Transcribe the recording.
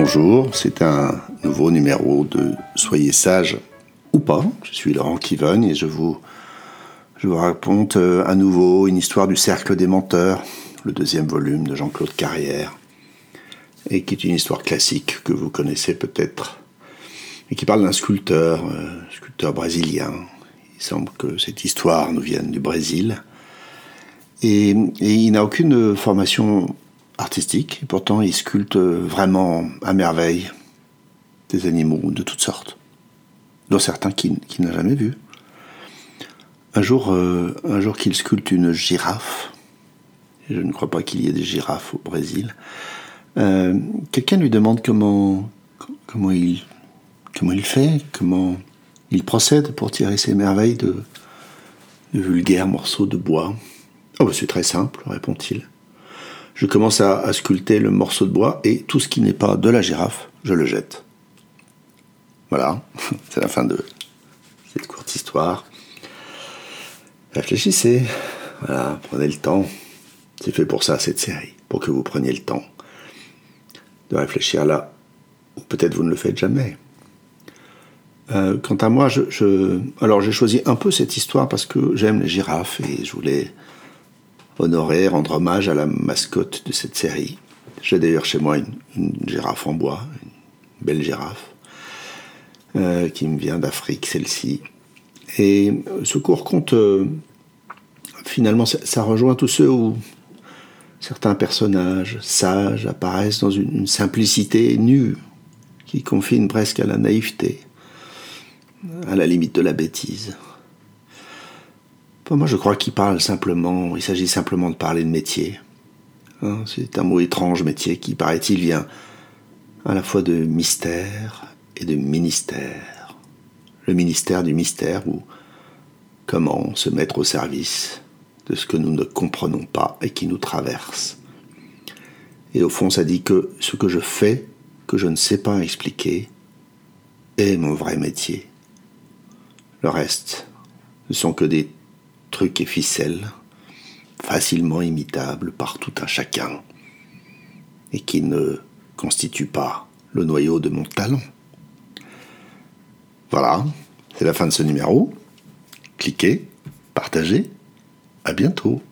Bonjour, c'est un nouveau numéro de Soyez sage ou pas. Je suis Laurent Kivogne et je vous, raconte euh, à nouveau une histoire du cercle des menteurs, le deuxième volume de Jean-Claude Carrière, et qui est une histoire classique que vous connaissez peut-être, et qui parle d'un sculpteur, euh, sculpteur brésilien. Il semble que cette histoire nous vienne du Brésil. Et il n'a aucune formation artistique, et pourtant il sculpte vraiment à merveille des animaux de toutes sortes, dont certains qu'il n'a jamais vus. Un jour, euh, jour qu'il sculpte une girafe, je ne crois pas qu'il y ait des girafes au Brésil, euh, quelqu'un lui demande comment, comment, il, comment il fait, comment il procède pour tirer ces merveilles de, de vulgaires morceaux de bois. Oh, bah, c'est très simple, répond-il je commence à, sculpter le morceau de bois et tout ce qui n'est pas de la girafe, je le jette. Voilà, c'est la fin de cette courte histoire. Réfléchissez, voilà, prenez le temps. C'est fait pour ça cette série, pour que vous preniez le temps de réfléchir là, ou peut-être vous ne le faites jamais. Euh, quant à moi, alors j'ai choisi un peu cette histoire parce que j'aime les girafes et je voulais honorer, rendre hommage à la mascotte de cette série. J'ai d'ailleurs chez moi une, girafe en bois, une belle girafe, euh, qui me vient d'Afrique, celle-ci. Et ce court conte, euh, finalement, ça, rejoint tous ceux où certains personnages sages apparaissent dans une simplicité nue, qui confine presque à la naïveté, à la limite de la bêtise moi, je crois qu'il parle simplement, il s'agit simplement de parler de métier. Hein, c'est un mot étrange, métier, qui, paraît-il, vient à la fois de mystère et de ministère. Le ministère du mystère, ou comment se mettre au service de ce que nous ne comprenons pas et qui nous traverse. Et au fond, ça dit que ce que je fais, que je ne sais pas expliquer, est mon vrai métier. Le reste, ne sont que des et ficelles, facilement imitables par tout un chacun, et qui ne constituent pas le noyau de mon talent. Voilà, c'est la fin de ce numéro. Cliquez, partagez, à bientôt.